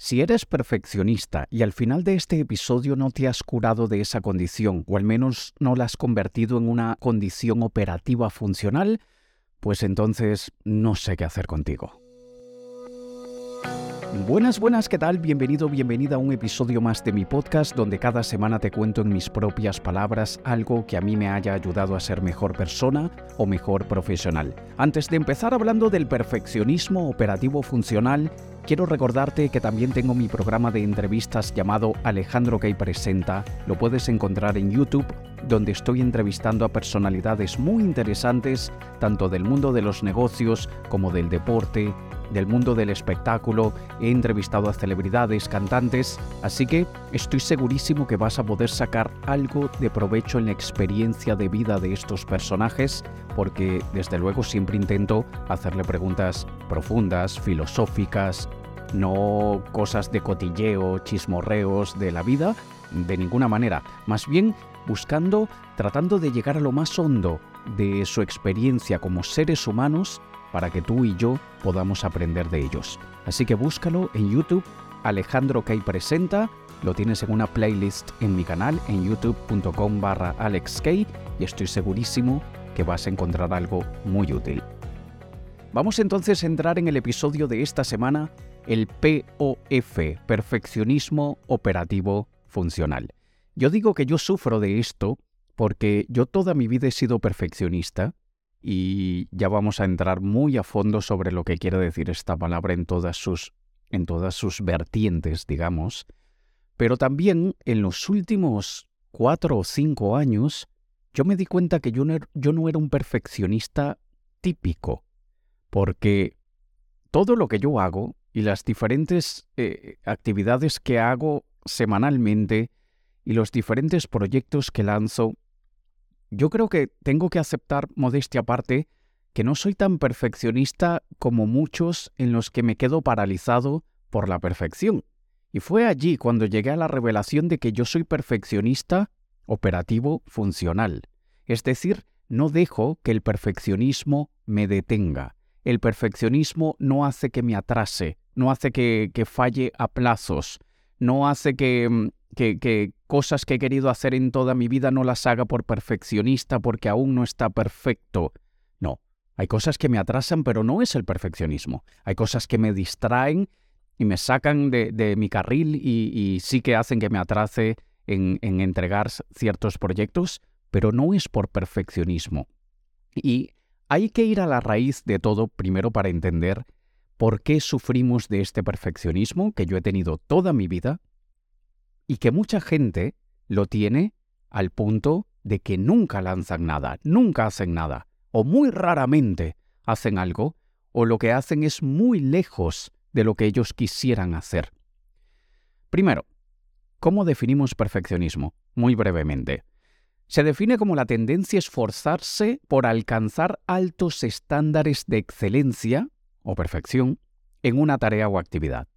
Si eres perfeccionista y al final de este episodio no te has curado de esa condición, o al menos no la has convertido en una condición operativa funcional, pues entonces no sé qué hacer contigo. Buenas, buenas, ¿qué tal? Bienvenido, bienvenida a un episodio más de mi podcast donde cada semana te cuento en mis propias palabras algo que a mí me haya ayudado a ser mejor persona o mejor profesional. Antes de empezar hablando del perfeccionismo operativo funcional, quiero recordarte que también tengo mi programa de entrevistas llamado Alejandro Gay Presenta. Lo puedes encontrar en YouTube, donde estoy entrevistando a personalidades muy interesantes, tanto del mundo de los negocios como del deporte, del mundo del espectáculo, he entrevistado a celebridades, cantantes, así que estoy segurísimo que vas a poder sacar algo de provecho en la experiencia de vida de estos personajes, porque desde luego siempre intento hacerle preguntas profundas, filosóficas, no cosas de cotilleo, chismorreos de la vida, de ninguna manera, más bien buscando, tratando de llegar a lo más hondo de su experiencia como seres humanos para que tú y yo podamos aprender de ellos. Así que búscalo en YouTube, Alejandro Kay Presenta, lo tienes en una playlist en mi canal en youtube.com barra alexkay y estoy segurísimo que vas a encontrar algo muy útil. Vamos entonces a entrar en el episodio de esta semana, el POF, Perfeccionismo Operativo Funcional. Yo digo que yo sufro de esto porque yo toda mi vida he sido perfeccionista, y ya vamos a entrar muy a fondo sobre lo que quiere decir esta palabra en todas sus, en todas sus vertientes, digamos. Pero también en los últimos cuatro o cinco años, yo me di cuenta que yo no, er, yo no era un perfeccionista típico, porque todo lo que yo hago y las diferentes eh, actividades que hago semanalmente y los diferentes proyectos que lanzo yo creo que tengo que aceptar, modestia aparte, que no soy tan perfeccionista como muchos en los que me quedo paralizado por la perfección. Y fue allí cuando llegué a la revelación de que yo soy perfeccionista operativo funcional. Es decir, no dejo que el perfeccionismo me detenga. El perfeccionismo no hace que me atrase, no hace que, que falle a plazos, no hace que, mm, que, cosas que he querido hacer en toda mi vida no las haga por perfeccionista porque aún no está perfecto. No, hay cosas que me atrasan, pero no es el perfeccionismo. Hay cosas que me distraen y me sacan de, mi carril y, sí que hacen que me atrase en, en entregar ciertos proyectos, pero no es por perfeccionismo. Y hay que ir a la raíz de todo primero para entender por qué sufrimos de este perfeccionismo que yo he tenido toda mi vida y que mucha gente lo tiene al punto de que nunca lanzan nada, nunca hacen nada, o muy raramente hacen algo, o lo que hacen es muy lejos de lo que ellos quisieran hacer. Primero, ¿cómo definimos perfeccionismo? Muy brevemente. Se define como la tendencia a esforzarse por alcanzar altos estándares de excelencia o perfección en una tarea o actividad.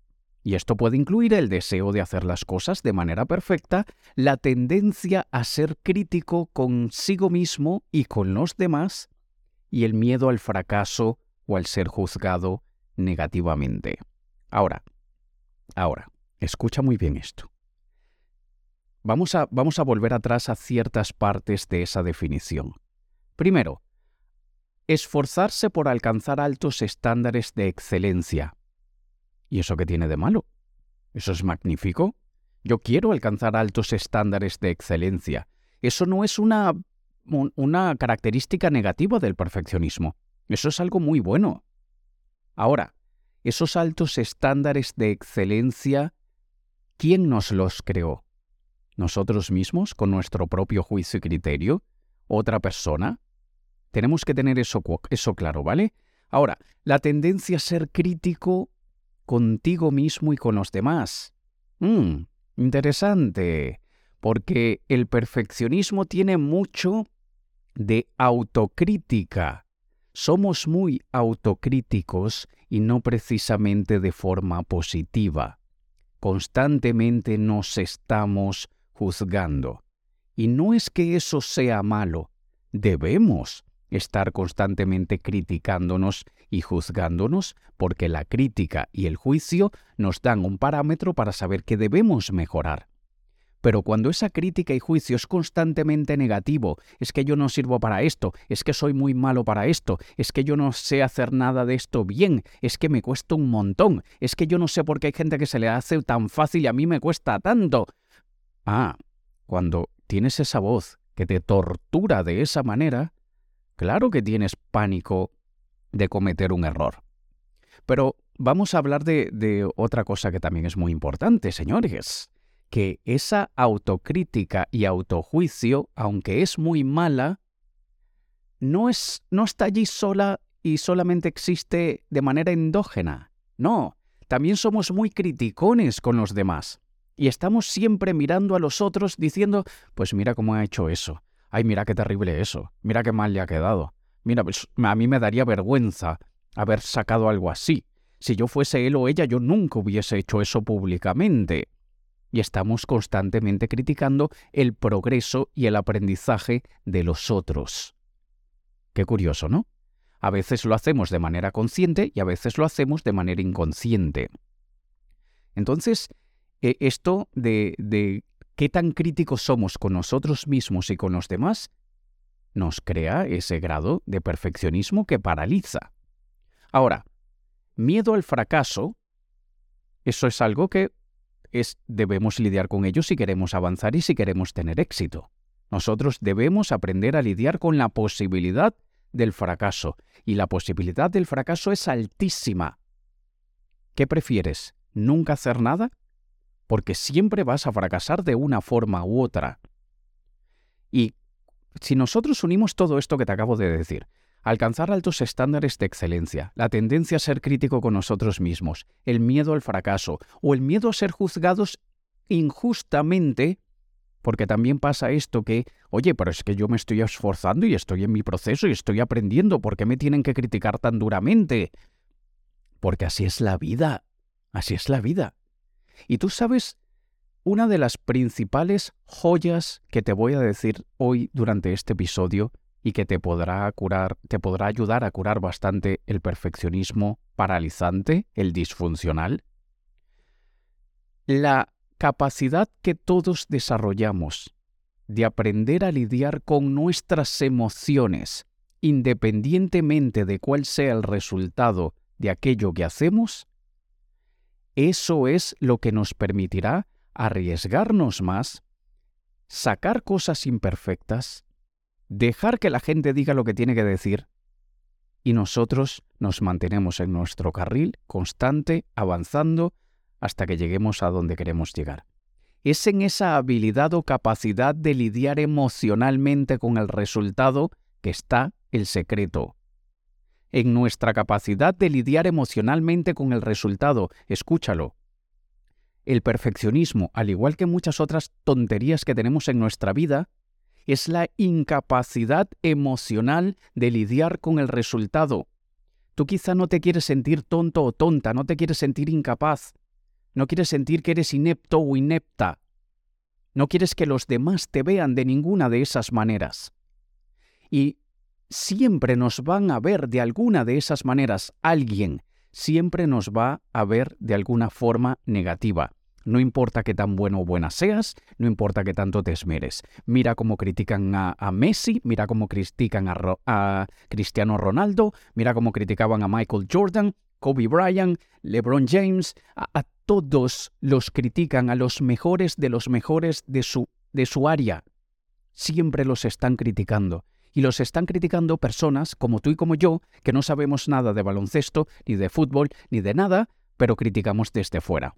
Y esto puede incluir el deseo de hacer las cosas de manera perfecta, la tendencia a ser crítico consigo mismo y con los demás, y el miedo al fracaso o al ser juzgado negativamente. Ahora, ahora, escucha muy bien esto. Vamos a, vamos a volver atrás a ciertas partes de esa definición. Primero, esforzarse por alcanzar altos estándares de excelencia, ¿Y eso qué tiene de malo? Eso es magnífico. Yo quiero alcanzar altos estándares de excelencia. Eso no es una, una característica negativa del perfeccionismo. Eso es algo muy bueno. Ahora, esos altos estándares de excelencia, ¿quién nos los creó? ¿Nosotros mismos, con nuestro propio juicio y criterio? ¿Otra persona? Tenemos que tener eso, eso claro, ¿vale? Ahora, la tendencia a ser crítico contigo mismo y con los demás. Mmm, interesante, porque el perfeccionismo tiene mucho de autocrítica. Somos muy autocríticos y no precisamente de forma positiva. Constantemente nos estamos juzgando. Y no es que eso sea malo, debemos estar constantemente criticándonos y juzgándonos, porque la crítica y el juicio nos dan un parámetro para saber qué debemos mejorar. Pero cuando esa crítica y juicio es constantemente negativo, es que yo no sirvo para esto, es que soy muy malo para esto, es que yo no sé hacer nada de esto bien, es que me cuesta un montón, es que yo no sé por qué hay gente que se le hace tan fácil y a mí me cuesta tanto. Ah, cuando tienes esa voz que te tortura de esa manera, claro que tienes pánico de cometer un error. Pero vamos a hablar de, de otra cosa que también es muy importante, señores que esa autocrítica y autojuicio, aunque es muy mala, no, es, no está allí sola y solamente existe de manera endógena. No, también somos muy criticones con los demás. Y estamos siempre mirando a los otros diciendo, pues mira cómo ha hecho eso. Ay, mira qué terrible eso. Mira qué mal le ha quedado. Mira, pues a mí me daría vergüenza haber sacado algo así. Si yo fuese él o ella, yo nunca hubiese hecho eso públicamente y estamos constantemente criticando el progreso y el aprendizaje de los otros. Qué curioso, ¿no? A veces lo hacemos de manera consciente y a veces lo hacemos de manera inconsciente. Entonces, e, esto de, de qué tan críticos somos con nosotros mismos y con los demás nos crea ese grado de perfeccionismo que paraliza. Ahora, miedo al fracaso, eso es algo que es debemos lidiar con ellos si queremos avanzar y si queremos tener éxito. Nosotros debemos aprender a lidiar con la posibilidad del fracaso, y la posibilidad del fracaso es altísima. ¿Qué prefieres? ¿Nunca hacer nada? Porque siempre vas a fracasar de una forma u otra. Y si nosotros unimos todo esto que te acabo de decir, alcanzar altos estándares de excelencia, la tendencia a ser crítico con nosotros mismos, el miedo al fracaso o el miedo a ser juzgados injustamente, porque también pasa esto que, oye, pero es que yo me estoy esforzando y estoy en mi proceso y estoy aprendiendo, ¿por qué me tienen que criticar tan duramente? Porque así es la vida, así es la vida. Y tú sabes, una de las principales joyas que te voy a decir hoy durante este episodio y que te podrá curar, te podrá ayudar a curar bastante el perfeccionismo paralizante, el disfuncional. La capacidad que todos desarrollamos de aprender a lidiar con nuestras emociones, independientemente de cuál sea el resultado de aquello que hacemos, eso es lo que nos permitirá arriesgarnos más, sacar cosas imperfectas, dejar que la gente diga lo que tiene que decir y nosotros nos mantenemos en nuestro carril constante, avanzando hasta que lleguemos a donde queremos llegar. Es en esa habilidad o capacidad de lidiar emocionalmente con el resultado que está el secreto. En nuestra capacidad de lidiar emocionalmente con el resultado, escúchalo. El perfeccionismo, al igual que muchas otras tonterías que tenemos en nuestra vida, es la incapacidad emocional de lidiar con el resultado. Tú quizá no te quieres sentir tonto o tonta, no te quieres sentir incapaz, no quieres sentir que eres inepto o inepta, no quieres que los demás te vean de ninguna de esas maneras. Y siempre nos van a ver de alguna de esas maneras, alguien siempre nos va a ver de alguna forma negativa. No importa qué tan bueno o buena seas, no importa qué tanto te esmeres. Mira cómo critican a, Messi, mira cómo critican a, Cristiano Ronaldo, mira cómo criticaban a Michael Jordan, Kobe Bryant, LeBron James, a, todos los critican, a los mejores de los mejores de su, de su área. Siempre los están criticando. Y los están criticando personas como tú y como yo, que no sabemos nada de baloncesto, ni de fútbol, ni de nada, pero criticamos desde fuera.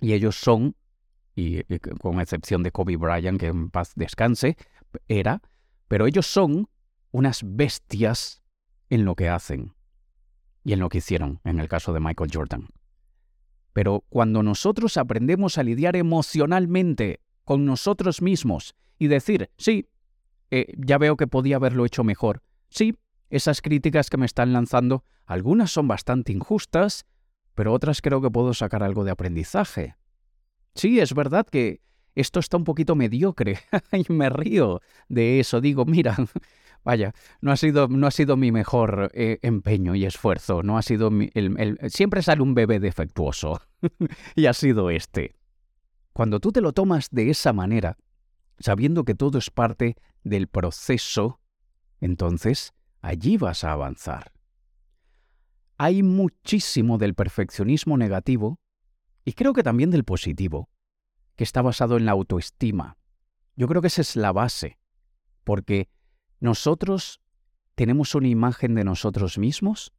Y ellos son, y, con excepción de Kobe Bryant, que en paz descanse, era, pero ellos son unas bestias en lo que hacen y en lo que hicieron, en el caso de Michael Jordan. Pero cuando nosotros aprendemos a lidiar emocionalmente con nosotros mismos y decir, sí, eh, ya veo que podía haberlo hecho mejor, sí, esas críticas que me están lanzando, algunas son bastante injustas, pero otras creo que puedo sacar algo de aprendizaje. Sí, es verdad que esto está un poquito mediocre. y me río de eso. Digo, mira, vaya, no ha sido, no ha sido mi mejor eh, empeño y esfuerzo. No ha sido el, siempre sale un bebé defectuoso. y ha sido este. Cuando tú te lo tomas de esa manera, sabiendo que todo es parte del proceso, entonces allí vas a avanzar. Hay muchísimo del perfeccionismo negativo, y creo que también del positivo, que está basado en la autoestima. Yo creo que esa es la base, porque nosotros tenemos una imagen de nosotros mismos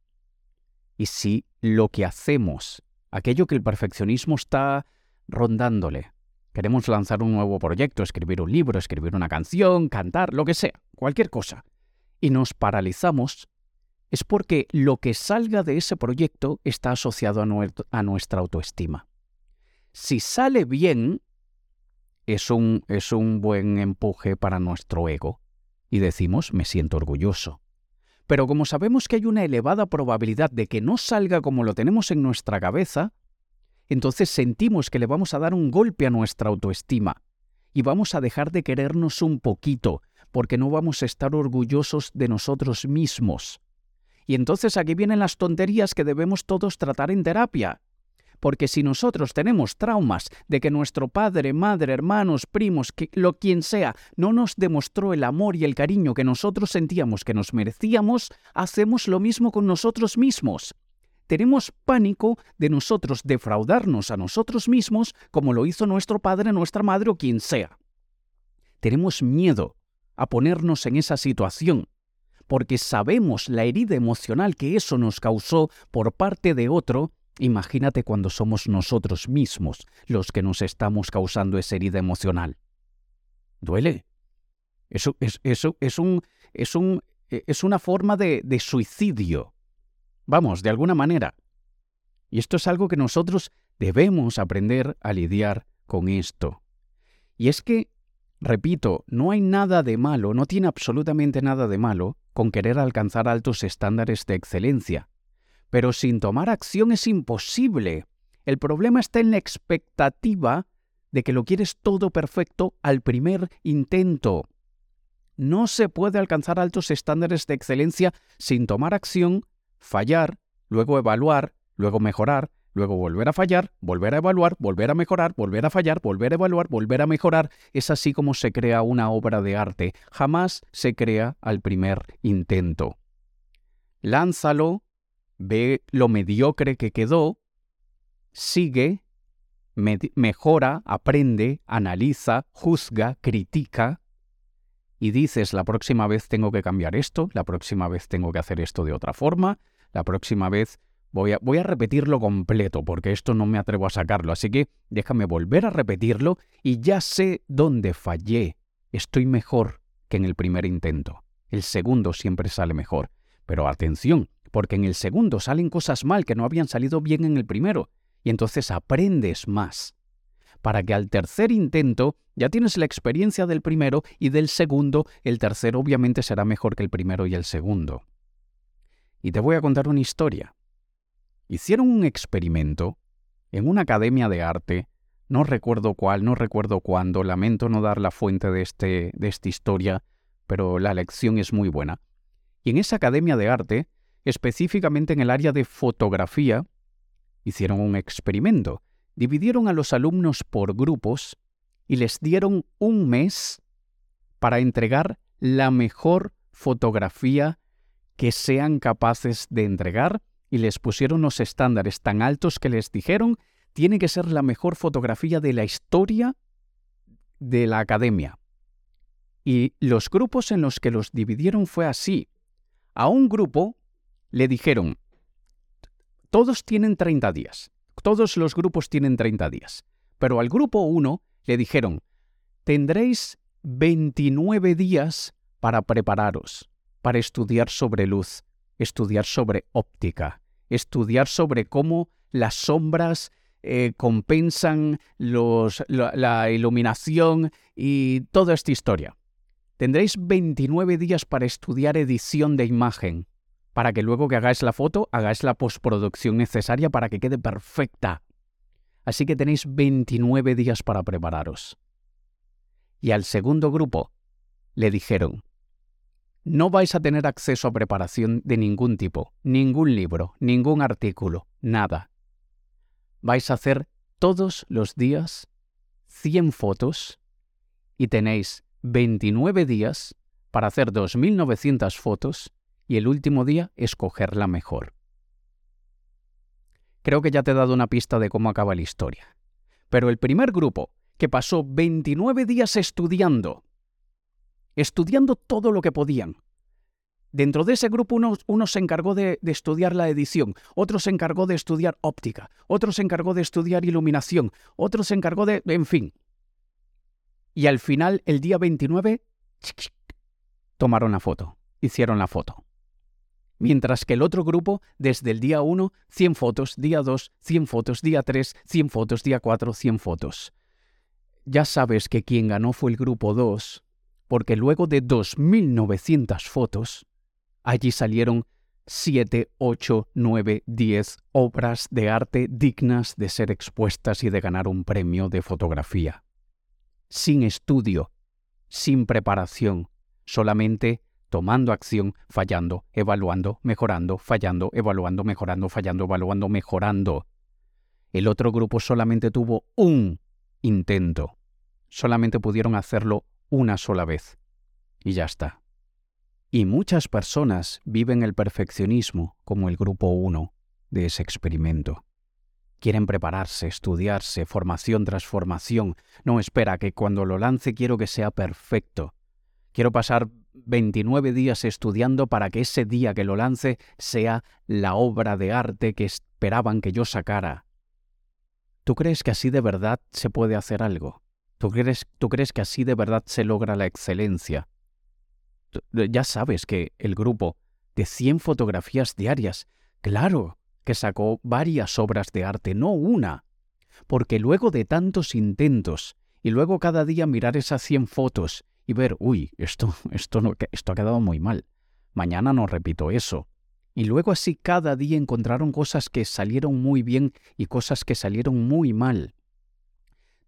y si lo que hacemos, aquello que el perfeccionismo está rondándole, queremos lanzar un nuevo proyecto, escribir un libro, escribir una canción, cantar, lo que sea, cualquier cosa, y nos paralizamos, es porque lo que salga de ese proyecto está asociado a, nuestra autoestima. Si sale bien, es un, es un buen empuje para nuestro ego y decimos me siento orgulloso. Pero como sabemos que hay una elevada probabilidad de que no salga como lo tenemos en nuestra cabeza, entonces sentimos que le vamos a dar un golpe a nuestra autoestima y vamos a dejar de querernos un poquito, porque no vamos a estar orgullosos de nosotros mismos. Y entonces aquí vienen las tonterías que debemos todos tratar en terapia. Porque si nosotros tenemos traumas de que nuestro padre, madre, hermanos, primos, lo quien sea, no nos demostró el amor y el cariño que nosotros sentíamos que nos merecíamos, hacemos lo mismo con nosotros mismos. Tenemos pánico de nosotros defraudarnos a nosotros mismos como lo hizo nuestro padre, nuestra madre o quien sea. Tenemos miedo a ponernos en esa situación porque sabemos la herida emocional que eso nos causó por parte de otro Imagínate cuando somos nosotros mismos los que nos estamos causando esa herida emocional. ¿Duele? Eso es, es, es, e, es una forma de, de suicidio. Vamos, de alguna manera. Y esto es algo que nosotros debemos aprender a lidiar con esto. Y es que, repito, no hay nada de malo, no tiene absolutamente nada de malo con querer alcanzar altos estándares de excelencia. Pero sin tomar acción es imposible. El problema está en la expectativa de que lo quieres todo perfecto al primer intento. No se puede alcanzar altos estándares de excelencia sin tomar acción, fallar, luego evaluar, luego mejorar, luego volver a fallar, volver a evaluar, volver a mejorar, volver a fallar, volver a evaluar, volver a mejorar. Es así como se crea una obra de arte. Jamás se crea al primer intento. Lánzalo, ve lo mediocre que quedó, sigue, mejora, aprende, analiza, juzga, critica, y dices, la próxima vez tengo que cambiar esto, la próxima vez tengo que hacer esto de otra forma, la próxima vez voy a, repetirlo completo, porque esto no me atrevo a sacarlo, así que déjame volver a repetirlo y ya sé dónde fallé. Estoy mejor que en el primer intento. El segundo siempre sale mejor. Pero atención, porque en el segundo salen cosas mal que no habían salido bien en el primero, y entonces aprendes más. Para que al tercer intento ya tienes la experiencia del primero y del segundo, el tercero obviamente será mejor que el primero y el segundo. Y te voy a contar una historia. Hicieron un experimento en una academia de arte, no recuerdo cuál, no recuerdo cuándo, lamento no dar la fuente de, este, de esta historia, pero la lección es muy buena. Y en esa academia de arte específicamente en el área de fotografía, hicieron un experimento. Dividieron a los alumnos por grupos y les dieron un mes para entregar la mejor fotografía que sean capaces de entregar y les pusieron los estándares tan altos que les dijeron tiene que ser la mejor fotografía de la historia de la academia. Y los grupos en los que los dividieron fue así. A un grupo le dijeron, todos tienen 30 días, todos los grupos tienen 30 días, pero al grupo 1 le dijeron, tendréis 29 días para prepararos, para estudiar sobre luz, estudiar sobre óptica, estudiar sobre cómo las sombras eh, compensan los, la iluminación y toda esta historia. Tendréis 29 días para estudiar edición de imagen, para que luego que hagáis la foto, hagáis la postproducción necesaria para que quede perfecta. Así que tenéis 29 días para prepararos. Y al segundo grupo le dijeron, no vais a tener acceso a preparación de ningún tipo, ningún libro, ningún artículo, nada. Vais a hacer todos los días 100 fotos y tenéis 29 días para hacer 2.900 fotos y el último día escoger la mejor. Creo que ya te he dado una pista de cómo acaba la historia. Pero el primer grupo, que pasó 29 días estudiando, estudiando todo lo que podían. Dentro de ese grupo uno, se encargó de, estudiar la edición, otro se encargó de estudiar óptica, otro se encargó de estudiar iluminación, otro se encargó de... en fin. Y al final, el día 29, tomaron la foto, hicieron la foto. Mientras que el otro grupo, desde el día 1, 100 fotos, día 2, 100 fotos, día 3, 100 fotos, día 4, 100 fotos. Ya sabes que quien ganó fue el grupo 2, porque luego de 2.900 fotos, allí salieron 7, 8, 9, 10 obras de arte dignas de ser expuestas y de ganar un premio de fotografía. Sin estudio, sin preparación, solamente tomando acción, fallando, evaluando, mejorando, fallando, evaluando, mejorando, fallando, evaluando, mejorando. El otro grupo solamente tuvo un intento. Solamente pudieron hacerlo una sola vez. Y ya está. Y muchas personas viven el perfeccionismo como el grupo 1 de ese experimento. Quieren prepararse, estudiarse, formación tras formación. No espera que cuando lo lance quiero que sea perfecto. Quiero pasar 29 días estudiando para que ese día que lo lance sea la obra de arte que esperaban que yo sacara. ¿Tú crees que así de verdad se puede hacer algo? ¿Tú crees, tú crees que así de verdad se logra la excelencia? Ya sabes que el grupo de 100 fotografías diarias, claro que sacó varias obras de arte, no una, porque luego de tantos intentos y luego cada día mirar esas 100 fotos y ver, uy, esto, esto, no, esto ha quedado muy mal. Mañana no repito eso. Y luego así cada día encontraron cosas que salieron muy bien y cosas que salieron muy mal.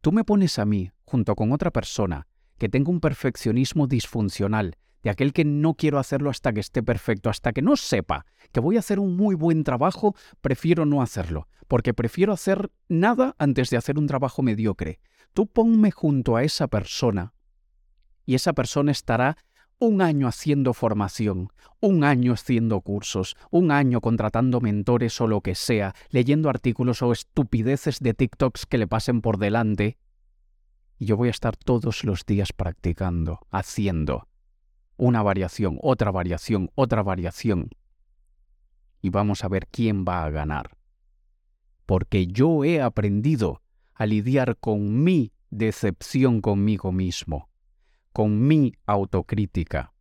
Tú me pones a mí, junto con otra persona, que tenga un perfeccionismo disfuncional, de aquel que no quiero hacerlo hasta que esté perfecto, hasta que no sepa que voy a hacer un muy buen trabajo, prefiero no hacerlo, porque prefiero hacer nada antes de hacer un trabajo mediocre. Tú ponme junto a esa persona y esa persona estará un año haciendo formación, un año haciendo cursos, un año contratando mentores o lo que sea, leyendo artículos o estupideces de TikToks que le pasen por delante. Y yo voy a estar todos los días practicando, haciendo una variación, otra variación, otra variación. Y vamos a ver quién va a ganar. Porque yo he aprendido a lidiar con mi decepción conmigo mismo con mi autocrítica.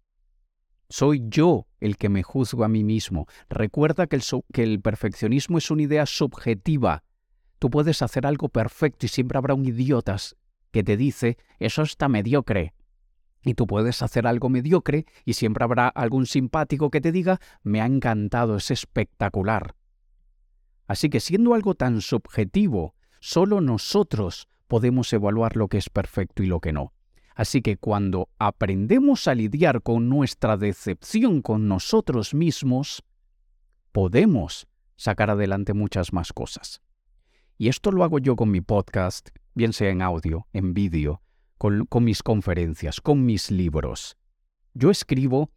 Soy yo el que me juzgo a mí mismo. Recuerda que el, que el, perfeccionismo es una idea subjetiva. Tú puedes hacer algo perfecto y siempre habrá un idiota que te dice, eso está mediocre. Y tú puedes hacer algo mediocre y siempre habrá algún simpático que te diga, me ha encantado, es espectacular. Así que siendo algo tan subjetivo, solo nosotros podemos evaluar lo que es perfecto y lo que no. Así que cuando aprendemos a lidiar con nuestra decepción con nosotros mismos, podemos sacar adelante muchas más cosas. Y esto lo hago yo con mi podcast, bien sea en audio, en vídeo, con, mis conferencias, con mis libros. Yo escribo,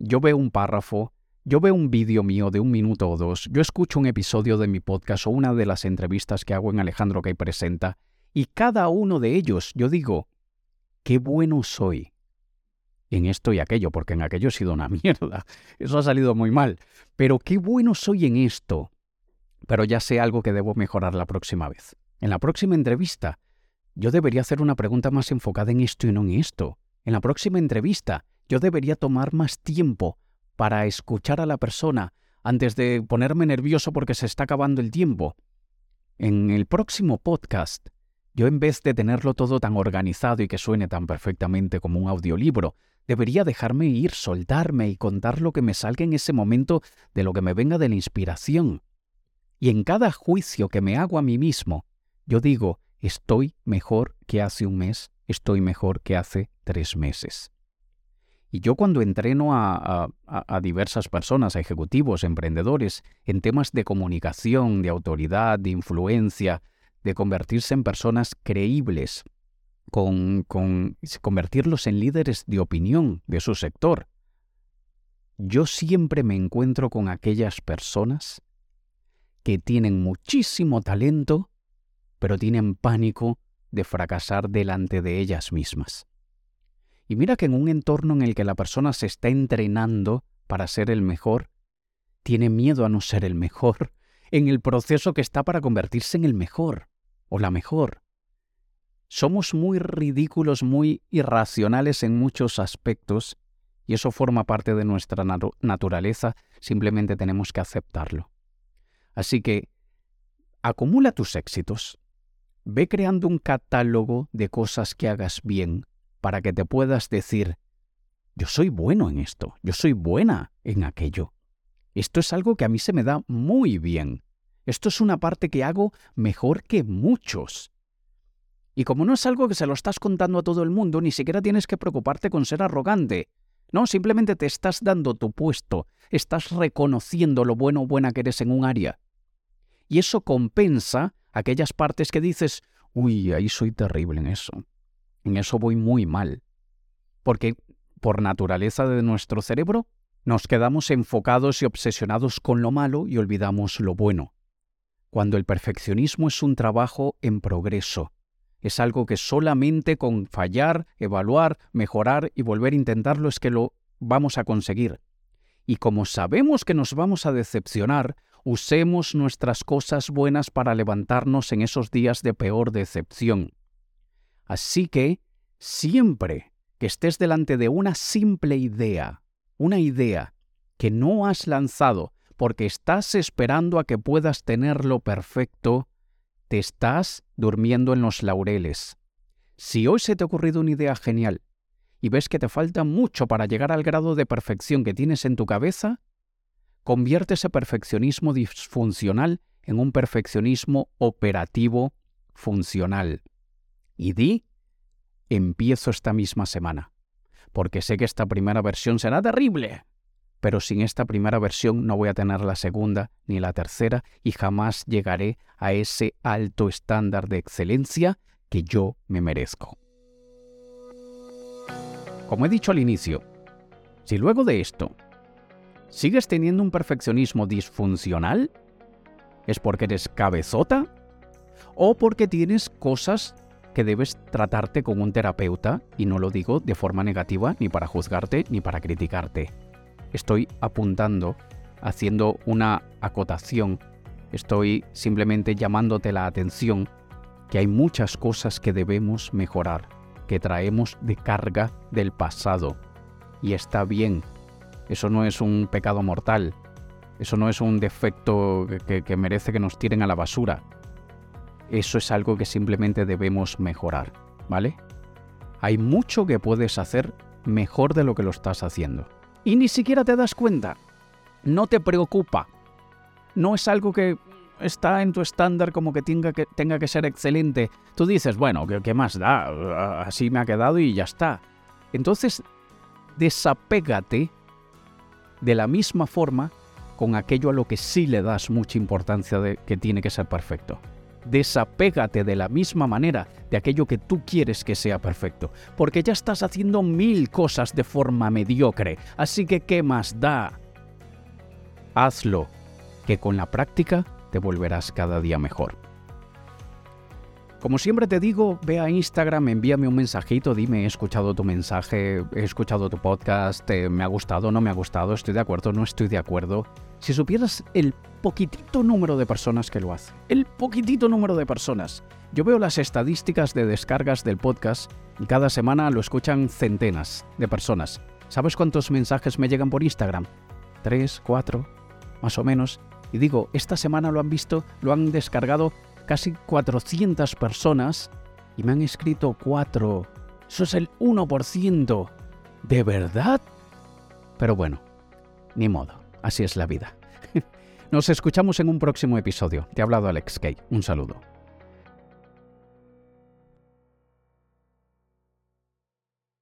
yo veo un párrafo, yo veo un vídeo mío de un minuto o dos, yo escucho un episodio de mi podcast o una de las entrevistas que hago en Alejandro que presenta, y cada uno de ellos yo digo, qué bueno soy en esto y aquello, porque en aquello he sido una mierda. Eso ha salido muy mal. Pero qué bueno soy en esto. Pero ya sé algo que debo mejorar la próxima vez. En la próxima entrevista, yo debería hacer una pregunta más enfocada en esto y no en esto. En la próxima entrevista, yo debería tomar más tiempo para escuchar a la persona antes de ponerme nervioso porque se está acabando el tiempo. En el próximo podcast, yo en vez de tenerlo todo tan organizado y que suene tan perfectamente como un audiolibro, debería dejarme ir, soltarme y contar lo que me salga en ese momento de lo que me venga de la inspiración. Y en cada juicio que me hago a mí mismo, yo digo, estoy mejor que hace un mes, estoy mejor que hace tres meses. Y yo cuando entreno a, diversas personas, a ejecutivos, emprendedores, en temas de comunicación, de autoridad, de influencia, de convertirse en personas creíbles, con convertirlos en líderes de opinión de su sector, yo siempre me encuentro con aquellas personas que tienen muchísimo talento, pero tienen pánico de fracasar delante de ellas mismas. Y mira que en un entorno en el que la persona se está entrenando para ser el mejor, tiene miedo a no ser el mejor en el proceso que está para convertirse en el mejor o la mejor. Somos muy ridículos, muy irracionales en muchos aspectos y eso forma parte de nuestra naturaleza, simplemente tenemos que aceptarlo. Así que acumula tus éxitos, ve creando un catálogo de cosas que hagas bien para que te puedas decir, yo soy bueno en esto, yo soy buena en aquello. Esto es algo que a mí se me da muy bien. Esto es una parte que hago mejor que muchos. Y como no es algo que se lo estás contando a todo el mundo, ni siquiera tienes que preocuparte con ser arrogante. No, simplemente te estás dando tu puesto, estás reconociendo lo bueno o buena que eres en un área. Y eso compensa aquellas partes que dices, uy, ahí soy terrible en eso. En eso voy muy mal. Porque por naturaleza de nuestro cerebro nos quedamos enfocados y obsesionados con lo malo y olvidamos lo bueno. Cuando el perfeccionismo es un trabajo en progreso, es algo que solamente con fallar, evaluar, mejorar y volver a intentarlo es que lo vamos a conseguir. Y como sabemos que nos vamos a decepcionar, usemos nuestras cosas buenas para levantarnos en esos días de peor decepción. Así que, siempre que estés delante de una simple idea, una idea que no has lanzado porque estás esperando a que puedas tenerlo perfecto, te estás durmiendo en los laureles. Si hoy se te ha ocurrido una idea genial y ves que te falta mucho para llegar al grado de perfección que tienes en tu cabeza, convierte ese perfeccionismo disfuncional en un perfeccionismo operativo funcional y di, empiezo esta misma semana, porque sé que esta primera versión será terrible, pero sin esta primera versión no voy a tener la segunda ni la tercera y jamás llegaré a ese alto estándar de excelencia que yo me merezco. Como he dicho al inicio, si luego de esto sigues teniendo un perfeccionismo disfuncional, ¿es porque eres cabezota? ¿O porque tienes cosas que debes tratarte con un terapeuta, y no lo digo de forma negativa ni para juzgarte ni para criticarte. Estoy apuntando, haciendo una acotación, estoy simplemente llamándote la atención que hay muchas cosas que debemos mejorar, que traemos de carga del pasado. Y está bien, eso no es un pecado mortal, eso no es un defecto que, merece que nos tiren a la basura eso es algo que simplemente debemos mejorar, ¿vale? Hay mucho que puedes hacer mejor de lo que lo estás haciendo. Y ni siquiera te das cuenta. No te preocupa. No es algo que está en tu estándar como que tenga que, tenga que ser excelente. Tú dices, bueno, ¿qué, ¿qué más da? Así me ha quedado y ya está. Entonces, desapégate de la misma forma con aquello a lo que sí le das mucha importancia de que tiene que ser perfecto desapégate de la misma manera de aquello que tú quieres que sea perfecto, porque ya estás haciendo mil cosas de forma mediocre, así que ¿qué más da? Hazlo, que con la práctica te volverás cada día mejor. Como siempre te digo, ve a Instagram, envíame un mensajito, dime, he escuchado tu mensaje, he escuchado tu podcast, me ha gustado, no me ha gustado, estoy de acuerdo, no estoy de acuerdo. Si supieras el poquitito número de personas que lo hacen, el poquitito número de personas. Yo veo las estadísticas de descargas del podcast y cada semana lo escuchan centenas de personas. ¿Sabes cuántos mensajes me llegan por Instagram? Tres, cuatro, más o menos. Y digo, esta semana lo han visto, lo han descargado casi 400 personas y me han escrito 4. Eso es el 1%. ¿De verdad? Pero bueno, ni modo, así es la vida. Nos escuchamos en un próximo episodio. Te ha hablado Alex Kay. Un saludo.